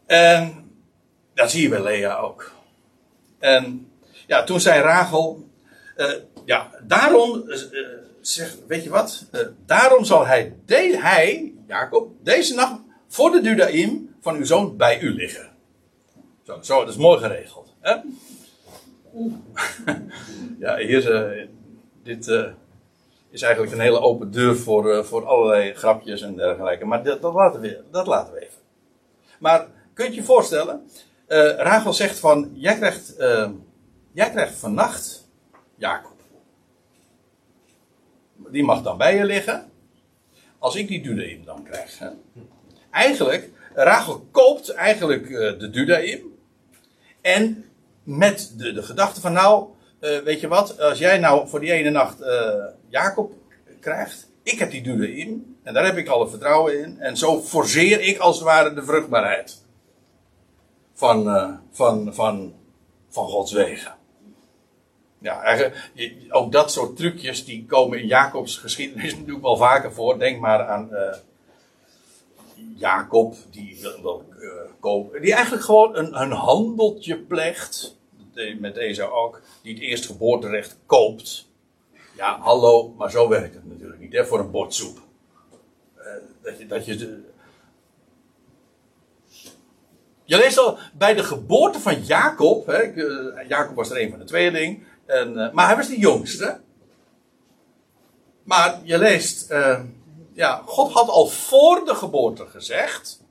S1: En dat zie je bij Lea ook. En ja, toen zei Rachel, uh, ja, daarom, uh, zeg, weet je wat, uh, daarom zal hij, de, hij, Jacob, deze nacht voor de Dudaim van uw zoon bij u liggen. Zo, zo dat is mooi geregeld. Hè? [laughs] ja, hier, dit is eigenlijk een hele open deur voor, uh, voor allerlei grapjes en dergelijke. Maar dat, dat, laten we, dat laten we even. Maar kunt je voorstellen? Rachel zegt van, jij krijgt, jij krijgt vannacht Jacob. Die mag dan bij je liggen. Als ik die Dudaim dan krijg. Hè? Eigenlijk, Rachel koopt eigenlijk de Dudaim. En met de, de gedachte van nou, uh, weet je wat, als jij nou voor die ene nacht uh, Jacob krijgt, ik heb die dude in en daar heb ik alle vertrouwen in en zo forceer ik als het ware de vruchtbaarheid van, uh, van, van, van Gods wegen. Ja, ook dat soort trucjes die komen in Jacobs geschiedenis [laughs] natuurlijk wel vaker voor. Denk maar aan Jacob, die die eigenlijk gewoon een, een handeltje pleegt met deze ook, die het eerstgeboorterecht koopt. Ja, hallo, maar zo werkt het natuurlijk niet, hè, voor een bord soep. Uh, dat je, dat je. Je leest al bij de geboorte van Jacob, hè, uh, Jacob was er een van de tweeling, en, uh, maar hij was de jongste. Maar je leest, ja, God had al voor de geboorte gezegd,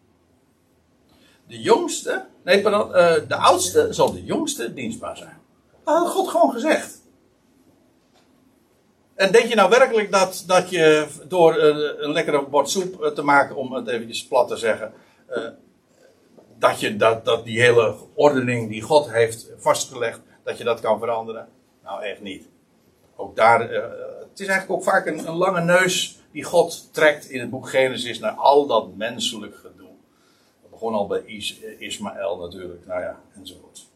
S1: de jongste, nee, pardon, uh, de oudste zal de jongste dienstbaar zijn. Dat had God gewoon gezegd. En denk je nou werkelijk dat, dat je door een, een lekkere bord soep te maken, om het eventjes plat te zeggen, dat je dat, dat die hele ordening die God heeft vastgelegd, dat je dat kan veranderen? Nou, echt niet. Ook daar, het is eigenlijk ook vaak een, een lange neus die God trekt in het boek Genesis naar al dat menselijk Gewoon al bij Is, Ismaël natuurlijk, nou ja, enzovoort.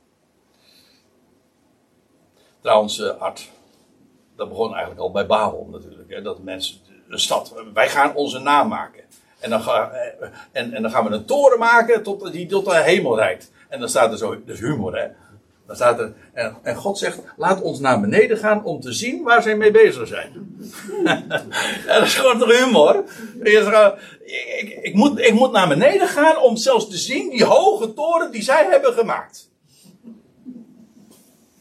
S1: Trouwens, uh, Art, dat begon eigenlijk al bij Babel natuurlijk. Dat mensen, een stad, wij gaan onze naam maken. En dan, eh, en, en dan gaan we een toren maken tot, die tot de hemel reikt. En dan staat er zo, is humor hè. Dan staat er, en, en, God zegt, laat ons naar beneden gaan om te zien waar zij mee bezig zijn. [laughs] dat is gewoon toch humor? Ik, ik, moet, ik moet naar beneden gaan om zelfs te zien die hoge toren die zij hebben gemaakt.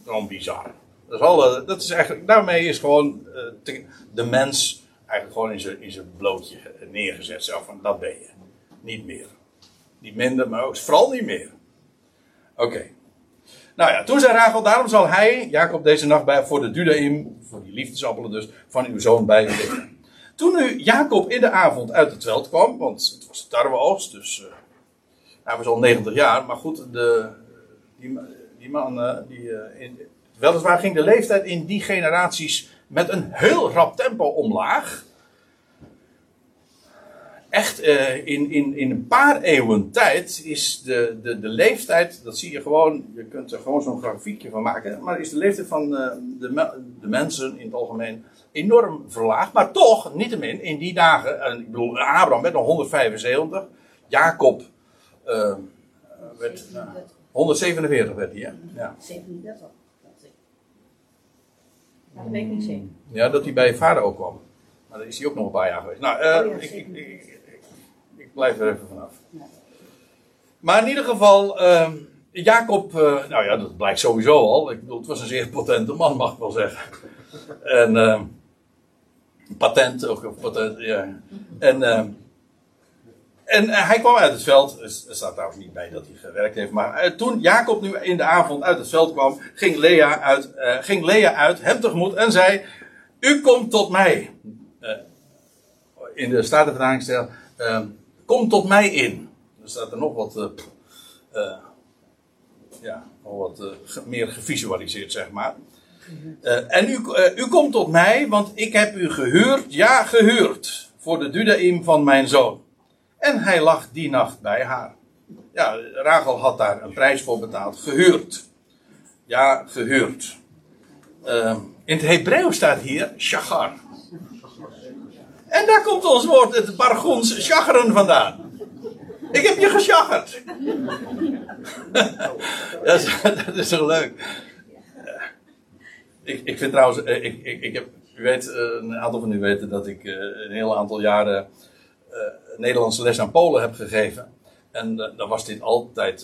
S1: Gewoon bizar. Dat is, al, dat is eigenlijk, daarmee is gewoon uh, de mens eigenlijk gewoon in zijn, in zijn blootje neergezet. Zo van, dat ben je. Niet meer. Niet minder, maar ook vooral niet meer. Oké. Nou ja, toen zei Rachel, daarom zal hij, Jacob, deze nacht bij, voor de Dudaim, voor die liefdesappelen dus, van uw zoon bij. Toen nu Jacob in de avond uit het veld kwam, want het was tarweoogst, dus uh, hij was al 90 jaar, maar goed, de, die, die man, uh, die, uh, in, weliswaar ging de leeftijd in die generaties met een heel rap tempo omlaag echt uh, in, in, in een paar eeuwen tijd is de, de, de leeftijd, dat zie je gewoon, je kunt er gewoon zo'n grafiekje van maken, maar is de leeftijd van uh, de, de mensen in het algemeen enorm verlaagd. Maar toch, niettemin, in die dagen, en ik bedoel, Abraham werd nog 175, Jacob uh, werd 147 werd hij,
S2: ja. 37, dat weet ik niet zeker.
S1: Ja, dat hij bij vader ook kwam. Maar daar is hij ook nog een paar jaar geweest. Nou, uh, oh, ja, ik, ik, ik, blijf er even vanaf. Maar in ieder geval, uh, Jacob, uh, nou ja, dat blijkt sowieso al. Ik bedoel, het was een zeer potente man, mag ik wel zeggen. En uh, patent, ook patent, ja. En, ehm, en eh, hij kwam uit het veld. Er staat trouwens niet bij dat hij gewerkt heeft. Maar eh, toen Jacob nu in de avond uit het veld kwam, ging Lea uit, ging Lea uit hem tegemoet en zei: U komt tot mij. in de Statenvertaling staat. Ehm, Kom tot mij in. Er staat er nog wat, uh, uh, ja, nog wat uh, meer gevisualiseerd, zeg maar. en u, u komt tot mij, want ik heb u gehuurd, ja, gehuurd, voor de dudaim van mijn zoon. En hij lag die nacht bij haar. Ja, Rachel had daar een prijs voor betaald. Gehuurd. Ja, gehuurd. in het Hebreeuws staat hier shagar. En daar komt ons woord, het Bargons, chageren vandaan. Ik heb je geschaggerd. [laughs] dat, is, dat is leuk. Ik, ik vind trouwens, eh, ik, ik, ik heb, u weet, eh, een aantal van u weten dat ik eh, een heel aantal jaren Nederlandse les aan Polen heb gegeven. En dan was dit altijd.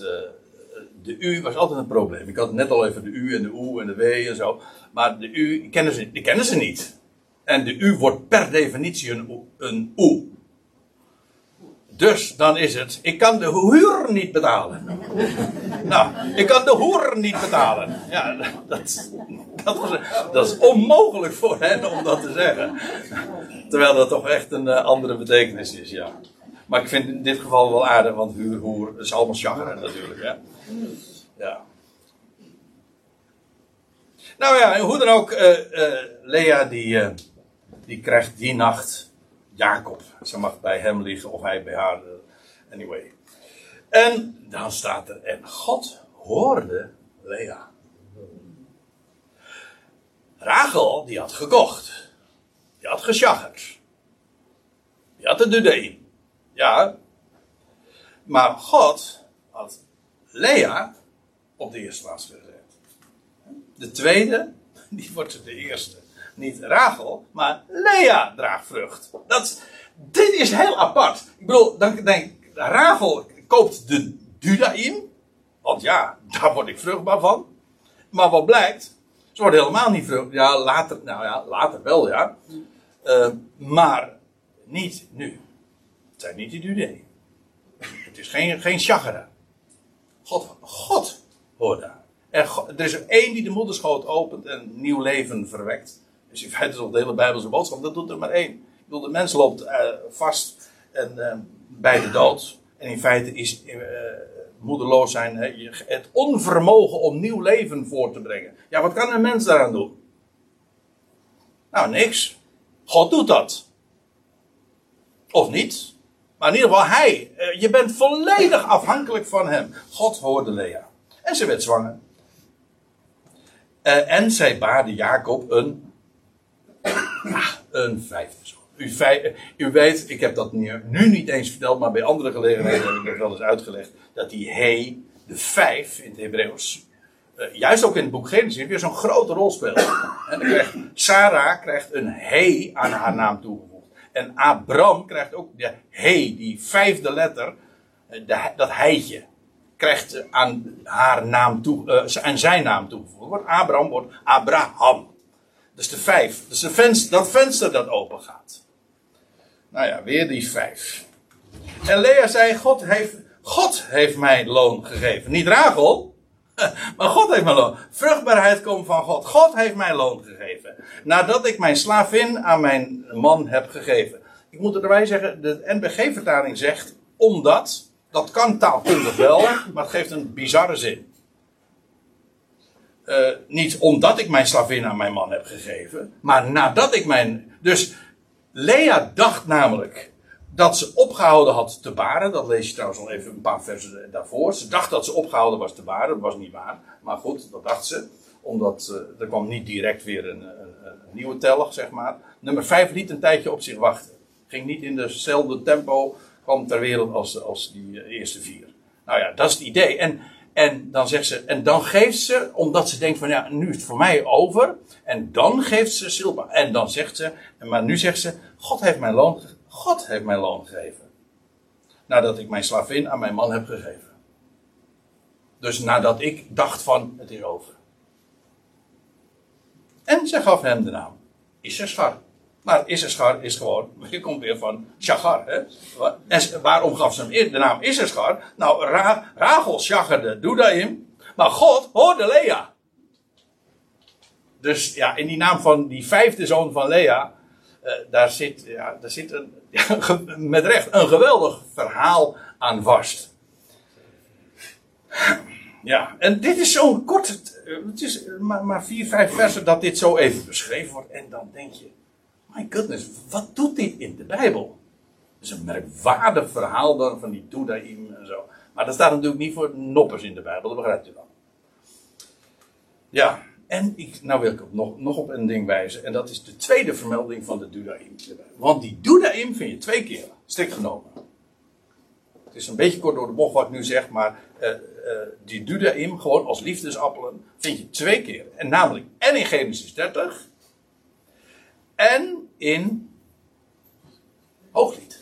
S1: De U was altijd een probleem. Ik had net al even de U en de O en de W en zo. Maar de U kennen ze, die kennen ze niet. En de U wordt per definitie een, een O. Dus dan is het, ik kan de huur niet betalen. nou, ik kan de hoer niet betalen. Ja, dat, dat, was, dat is onmogelijk voor hen om dat te zeggen. Terwijl dat toch echt een uh, andere betekenis is, ja. Maar ik vind in dit geval wel aardig, want huur, hoer is allemaal chagrin natuurlijk. Ja. Nou ja, hoe dan ook, uh, Lea die, die krijgt die nacht Jacob. Ze mag bij hem liggen of hij bij haar. Anyway. En dan staat er, en God hoorde Lea. Rachel, die had gekocht. Die had gesjaggerd. Die had de dudee. Ja. Maar God had Lea op de eerste plaats gezet. De tweede, [laughs] die wordt de eerste. Niet Rachel, maar Lea draagt vrucht. Dat, dit is heel apart. Ik bedoel, dan denk Rachel koopt de Dudaim. Want ja, daar word ik vruchtbaar van. Maar wat blijkt, ze wordt helemaal niet vruchtbaar. Ja, later, nou ja, later wel, ja. Uh, maar niet nu. Het zijn niet die Dudaim. Het is geen, geen. God, God hoort daar. Er, er is er één die de moederschoot opent en nieuw leven verwekt. Dus in feite is al de hele Bijbelse boodschap, dat doet er maar één. Ik bedoel, de mens loopt uh, vast en, uh, bij de dood. En in feite is uh, moederloos zijn het onvermogen om nieuw leven voor te brengen. Ja, wat kan een mens daaraan doen? Nou, niks. God doet dat. Of niet. Maar in ieder geval, hij. je bent volledig afhankelijk van hem. God hoorde Lea. En ze werd zwanger. en zij baarde Jacob een Ah, [laughs] een vijfde zoon. U, u, weet, ik heb dat nu, niet eens verteld, maar bij andere gelegenheden heb ik dat wel eens uitgelegd. Dat die he, de vijf in het Hebreeuws, uh, juist ook in het boek Genesis, weer zo'n grote rol speelt. En dan krijgt, Sarah krijgt een he aan haar naam toegevoegd. En Abram krijgt ook de he, die vijfde letter, eh, dat heitje, krijgt aan haar naam toe, uh, zijn naam toegevoegd. Wordt Abraham wordt Abraham. Dus de vijf. Dus de venster, dat venster dat open gaat. Nou ja, weer die vijf. En Lea zei: God heeft, God heeft mij loon gegeven. Niet Rachel, [laughs] maar God heeft mij loon. Vruchtbaarheid komt van God. God heeft mij loon gegeven. Nadat ik mijn slavin aan mijn man heb gegeven. Ik moet erbij zeggen: de NBG-vertaling zegt omdat. Dat kan taalkundig wel, maar het geeft een bizarre zin. Uh, niet omdat ik mijn slavin aan mijn man heb gegeven, maar nadat ik mijn. Dus Lea dacht namelijk dat ze opgehouden had te baren. Dat lees je trouwens al even een paar versen daarvoor. Ze dacht dat ze opgehouden was te baren. Dat was niet waar. Maar goed, dat dacht ze. Omdat uh, er kwam niet direct weer een, een, nieuwe telg, zeg maar. Nummer 5 liet een tijdje op zich wachten. Ging niet in dezelfde tempo kwam ter wereld als, als die eerste vier. Nou ja, dat is het idee. En en dan zegt ze, en dan geeft ze, omdat ze denkt van ja, nu is het voor mij over. En dan geeft ze Silpa. En dan zegt ze, maar nu zegt ze, God heeft mijn loon, God heeft mijn loon gegeven. Nadat ik mijn slavin aan mijn man heb gegeven. Dus nadat ik dacht van, het is over. En ze gaf hem de naam Issachar. Maar Issachar is gewoon, je komt weer van Shagar. Hè? En waarom gaf ze hem de naam Issachar? Nou, Ra Rachel shacherde Dudaim, maar God hoorde Lea. Dus ja, in die naam van die vijfde zoon van Lea, uh, daar zit, ja, daar zit een, [laughs] met recht een geweldig verhaal aan vast. Ja, en dit is zo'n kort, het is maar, maar vier, vijf versen dat dit zo even beschreven wordt. En dan denk je, My goodness, wat doet dit in de Bijbel? Het is een merkwaardig verhaal dan van die Dudaim en zo. Maar dat staat natuurlijk niet voor noppers in de Bijbel, dat begrijpt u dan. Ja, en ik, nou wil ik nog, nog op een ding wijzen. En dat is de tweede vermelding van de Dudaim. Want die Dudaim vind je twee keer, strikt genomen. Het is een beetje kort door de bocht wat ik nu zeg, maar uh, uh, die Dudaim, gewoon als liefdesappelen, vind je twee keer. En namelijk en in Genesis 30 en in Hooglied.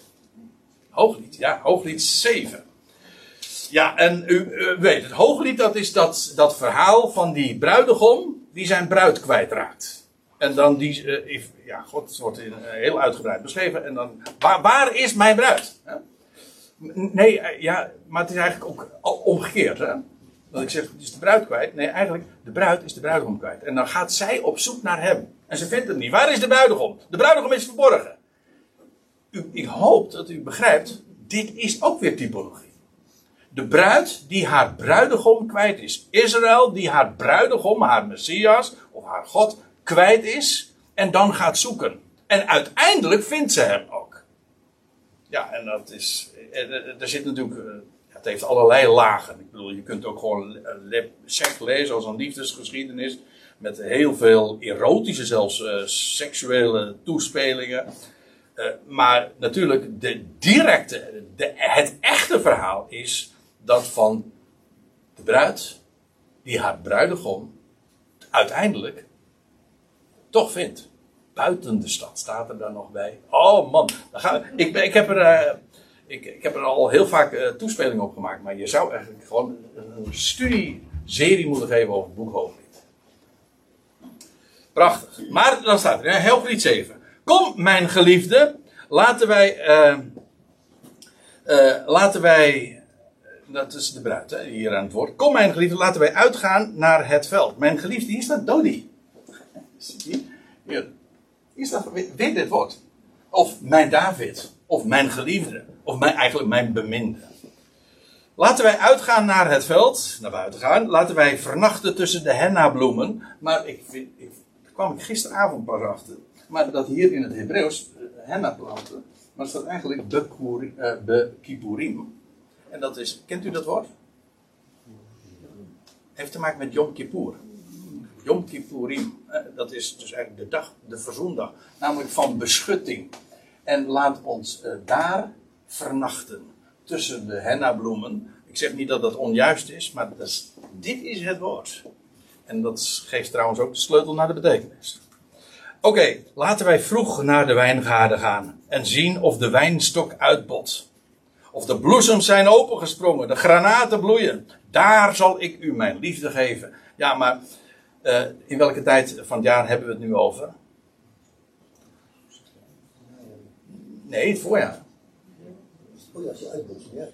S1: Hooglied, ja, Hooglied 7. Ja, en u, weet, het hooglied dat is dat, dat verhaal van die bruidegom die zijn bruid kwijtraakt. En dan die, eh, if- ja, god, het wordt in, eh, heel uitgebreid beschreven. En dan, waar, waar is mijn bruid? Nee, eh, ja, maar het is eigenlijk ook omgekeerd. Hè? Dat ik zeg, het is de bruid kwijt. Nee, eigenlijk, de bruid is de bruidegom kwijt. En dan gaat zij op zoek naar hem. En ze vindt hem niet. Waar is de bruidegom? De bruidegom is verborgen. Ik hoop dat u begrijpt, dit is ook weer typologie. De bruid die haar bruidegom kwijt is. Israël die haar bruidegom, haar Messias of haar God kwijt is. En dan gaat zoeken. En uiteindelijk vindt ze hem ook. Ja, en dat is. Er, er- er zit natuurlijk. Het heeft allerlei lagen. Ik bedoel, je kunt ook gewoon seks lezen als een liefdesgeschiedenis. Met heel veel erotische, zelfs eh, seksuele toespelingen. Eh, maar natuurlijk, de directe, de, het echte verhaal is dat van de bruid, die haar bruidegom uiteindelijk toch vindt. Buiten de stad staat er dan nog bij. Oh man, dan gaan ik, ik, heb er, eh, ik, ik heb er al heel vaak eh, toespelingen op gemaakt. Maar je zou eigenlijk gewoon een studieserie moeten geven over het boek Hooglied. Prachtig. Maar dan staat er, in Hooglied 7. Kom, mijn geliefde, laten wij, eh, eh, laten wij, dat is de bruid hè, hier aan het woord. Kom, mijn geliefde, laten wij uitgaan naar het veld. Mijn geliefde, hier staat Dodi. Zie je? Hier. Hier staat weer dit woord. Of mijn David. Of mijn geliefde. Of mijn, eigenlijk mijn beminde. Laten wij uitgaan naar het veld, naar buiten gaan. Laten wij vernachten tussen de hennabloemen. Maar ik, vind, ik, kwam ik gisteravond pas achter. Maar dat hier in het Hebreeuws, eh, hennaplanten, maar staat eigenlijk eh, bekipurim. En dat is, kent u dat woord? Heeft te maken met Yom Kippur. Yom Kippurim, eh, dat is dus eigenlijk de dag, de verzoendag, namelijk van beschutting. En laat ons eh, daar vernachten tussen de hennabloemen. Ik zeg niet dat dat onjuist is, maar dit is het woord. En dat geeft trouwens ook de sleutel naar de betekenis. Oké, laten wij vroeg naar de wijngaarden gaan en zien of de wijnstok uitbot. Of de bloesems zijn opengesprongen, de granaten bloeien. Daar zal ik u mijn liefde geven. Ja, maar eh, in welke tijd van het jaar hebben we het nu over? Nee, het voorjaar.
S3: Oh ja, uitbotsen, ja.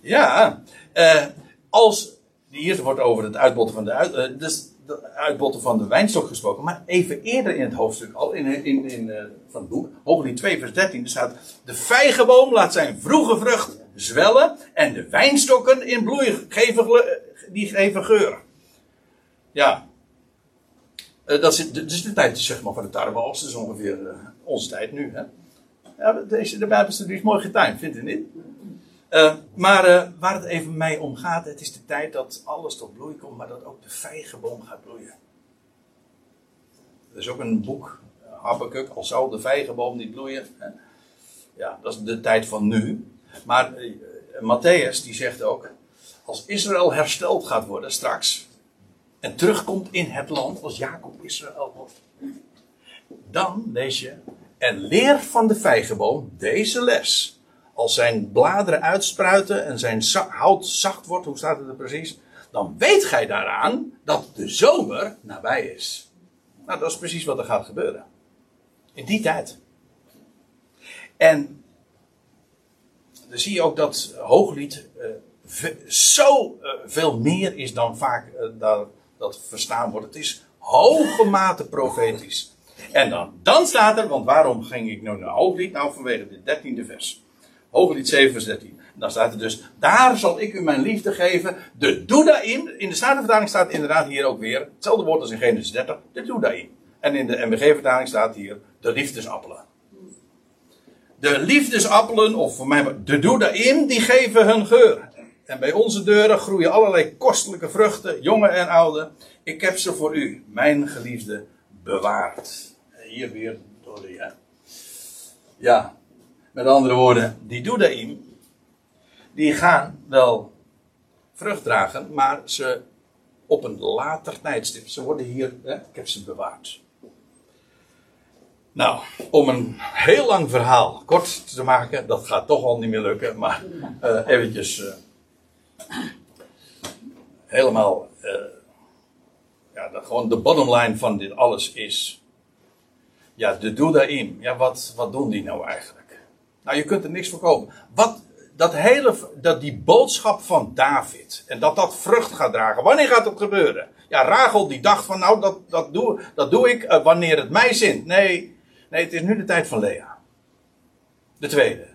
S1: Ja, eh, als. Hier wordt over het uitbotten van de, uit, eh, dus de uitbotten van de wijnstok gesproken. Maar even eerder in het hoofdstuk, al in, in, in, eh, van het boek, Hooglied 2, vers 13, er staat: De vijgenboom laat zijn vroege vrucht zwellen. En de wijnstokken in bloei geven, die geven geur. Ja. Eh, dat, is, is de tijd zeg maar, van de tarweoogst. Dat is ongeveer onze tijd nu. Hè? Ja, deze, de Bijbelstudie is mooi getimed, vindt u niet? Eh, maar eh, waar het even mij om gaat, het is de tijd dat alles tot bloei komt, maar dat ook de vijgenboom gaat bloeien. Er is ook een boek, Habakkuk, al zou de vijgenboom niet bloeien. Ja, dat is de tijd van nu. Maar eh, Matthäus die zegt ook, als Israël hersteld gaat worden straks, en terugkomt in het land, als Jacob Israël wordt, dan lees je, en leer van de vijgenboom deze les. Als zijn bladeren uitspruiten en zijn hout zacht wordt, hoe staat het er precies? Dan weet gij daaraan dat de zomer nabij is. Nou, dat is precies wat er gaat gebeuren. In die tijd. En dan zie je ook dat hooglied ve- zo eh, veel meer is dan vaak eh, dat, dat verstaan wordt. Het is hoge mate profetisch. En dan, dan staat er, want waarom ging ik nou naar hooglied? Nou, vanwege dit dertiende vers. Hooglied 7 vers 13. Dan staat er dus, daar zal ik u mijn liefde geven. De Doedaim, in de Statenvertaling staat inderdaad hier ook weer, hetzelfde woord als in Genesis 30, de Doedaim. En in de MBG-vertaling staat hier, de liefdesappelen. De liefdesappelen, of voor mij de Doedaim, die geven hun geur. En bij onze deuren groeien allerlei kostelijke vruchten, jonge en oude. Ik heb ze voor u, mijn geliefde, bewaard. Hier weer door de, ja. Met andere woorden, die Doedaim, die gaan wel vrucht dragen, maar ze op een later tijdstip. Ze worden hier, hè, ik heb ze bewaard. Nou, om een heel lang verhaal kort te maken, dat gaat toch al niet meer lukken, maar eh, eventjes. eh, helemaal, eh, ja, dat gewoon de bottom line van dit alles is, ja, de Doedaim, ja, wat, wat doen die nou eigenlijk? Nou, je kunt er niks verkopen. Wat, dat hele, dat die boodschap van David, en dat dat vrucht gaat dragen, wanneer gaat dat gebeuren? Ja, Rachel die dacht van, nou, dat, dat, doe, dat doe ik eh, wanneer het mij zint. Nee, nee, het is nu de tijd van Lea. De tweede.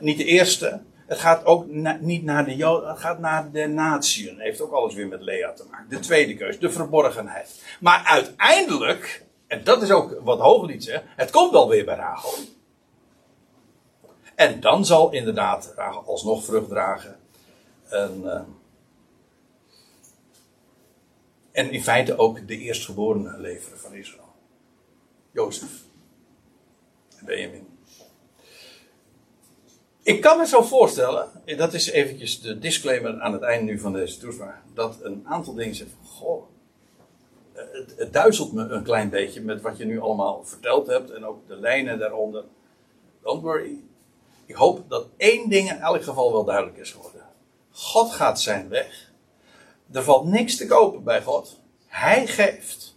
S1: Niet de eerste. Het gaat ook niet naar de Joden, het gaat naar de natieën. Heeft ook alles weer met Lea te maken. De tweede keus, de verborgenheid. Maar uiteindelijk, en dat is ook wat Hooglied zegt, het komt wel weer bij Rachel. En dan zal inderdaad Rachel alsnog vrucht dragen. En, eh, en in feite ook de eerstgeborene leveren van Israël. Jozef. En Benjamin. Ik kan me zo voorstellen, en dat is eventjes de disclaimer aan het einde nu van deze toespraak, dat een aantal dingen zeggen van, goh, het, het duizelt me een klein beetje met wat je nu allemaal verteld hebt en ook de lijnen daaronder. Don't worry. Ik hoop dat één ding in elk geval wel duidelijk is geworden. God gaat zijn weg. Er valt niks te kopen bij God. Hij geeft.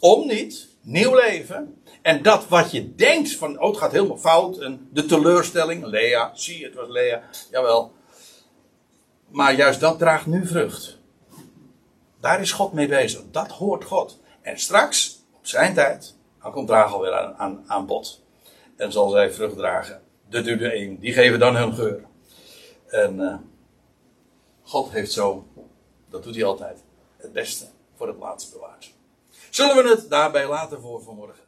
S1: Om niet. Nieuw leven. En dat wat je denkt van, oh het gaat helemaal fout. En de teleurstelling. Lea, zie het was Lea. Jawel. Maar juist dat draagt nu vrucht. Daar is God mee bezig. Dat hoort God. En straks, op zijn tijd, dan komt Rachel weer aan, aan, aan bod. En zal zij vrucht dragen. De Dudeën, die geven dan hun geur. En eh, God heeft zo, dat doet hij altijd, het beste voor het laatst bewaard. Zullen we het daarbij laten voor vanmorgen?